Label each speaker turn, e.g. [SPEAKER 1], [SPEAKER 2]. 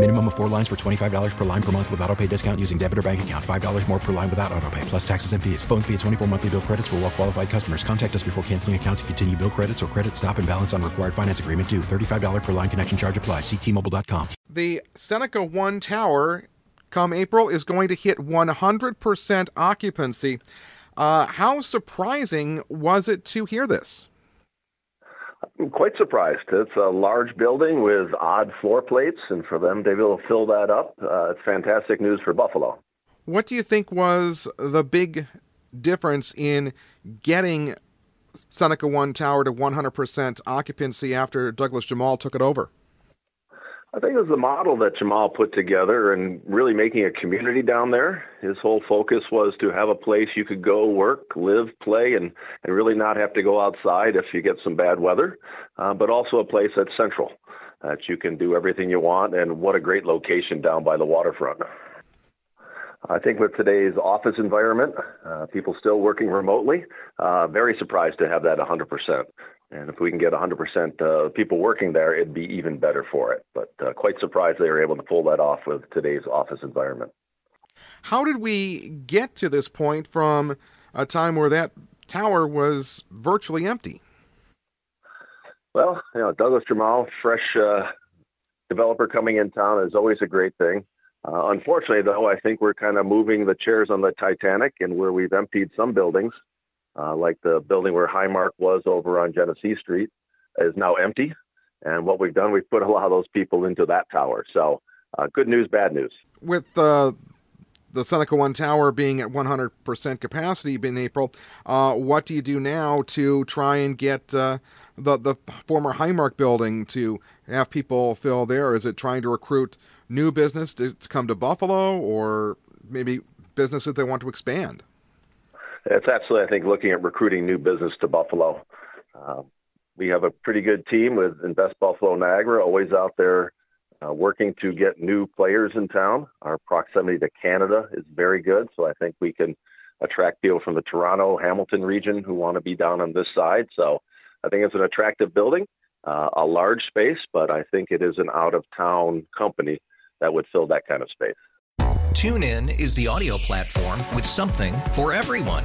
[SPEAKER 1] Minimum of four lines for $25 per line per month with auto pay discount using debit or bank account. $5 more per line without auto pay, plus taxes and fees. Phone fee at 24 monthly bill credits for well qualified customers. Contact us before canceling account to continue bill credits or credit stop and balance on required finance agreement due. $35 per line connection charge applies. Ctmobile.com.
[SPEAKER 2] The Seneca One Tower, come April, is going to hit 100% occupancy. Uh, how surprising was it to hear this?
[SPEAKER 3] I'm quite surprised. It's a large building with odd floor plates, and for them to be able to fill that up, uh, it's fantastic news for Buffalo.
[SPEAKER 2] What do you think was the big difference in getting Seneca One Tower to 100% occupancy after Douglas Jemal took it over?
[SPEAKER 3] I think it was the model that Jemal put together and really making a community down there. His whole focus was to have a place you could go work, live, play, and, and really not have to go outside if you get some bad weather, uh, but also a place that's central, that you can do everything you want. And what a great location down by the waterfront. I think with today's office environment, uh, people still working remotely, uh, very surprised to have that 100%. And if we can get 100% uh, people working there, it'd be even better for it. But uh, quite surprised they were able to pull that off with today's office environment.
[SPEAKER 2] How did we get to this point from a time where that tower was virtually empty?
[SPEAKER 3] Well, you know, Douglas Jemal, fresh uh, developer coming in town is always a great thing. Uh, unfortunately, though, I think we're kind of moving the chairs on the Titanic, and where we've emptied some buildings, uh, like the building where Highmark was over on Genesee Street, is now empty. And what we've done, we've put a lot of those people into that tower. So, uh, good news, bad news.
[SPEAKER 2] With uh, the Seneca One Tower being at 100% capacity in April, uh, what do you do now to try and get uh, the the former Highmark building to have people fill there? Is it trying to recruit new business to, to come to Buffalo, or maybe businesses that they want to expand?
[SPEAKER 3] It's absolutely, I think, looking at recruiting new business to Buffalo. Uh, we have a pretty good team with Invest Buffalo Niagara, always out there uh, working to get new players in town. Our proximity to Canada is very good, so I think we can attract people from the Toronto, Hamilton region who want to be down on this side. So I think it's an attractive building, uh, a large space, but I think it is an out of town company that would fill that kind of space.
[SPEAKER 4] TuneIn is the audio platform with something for everyone.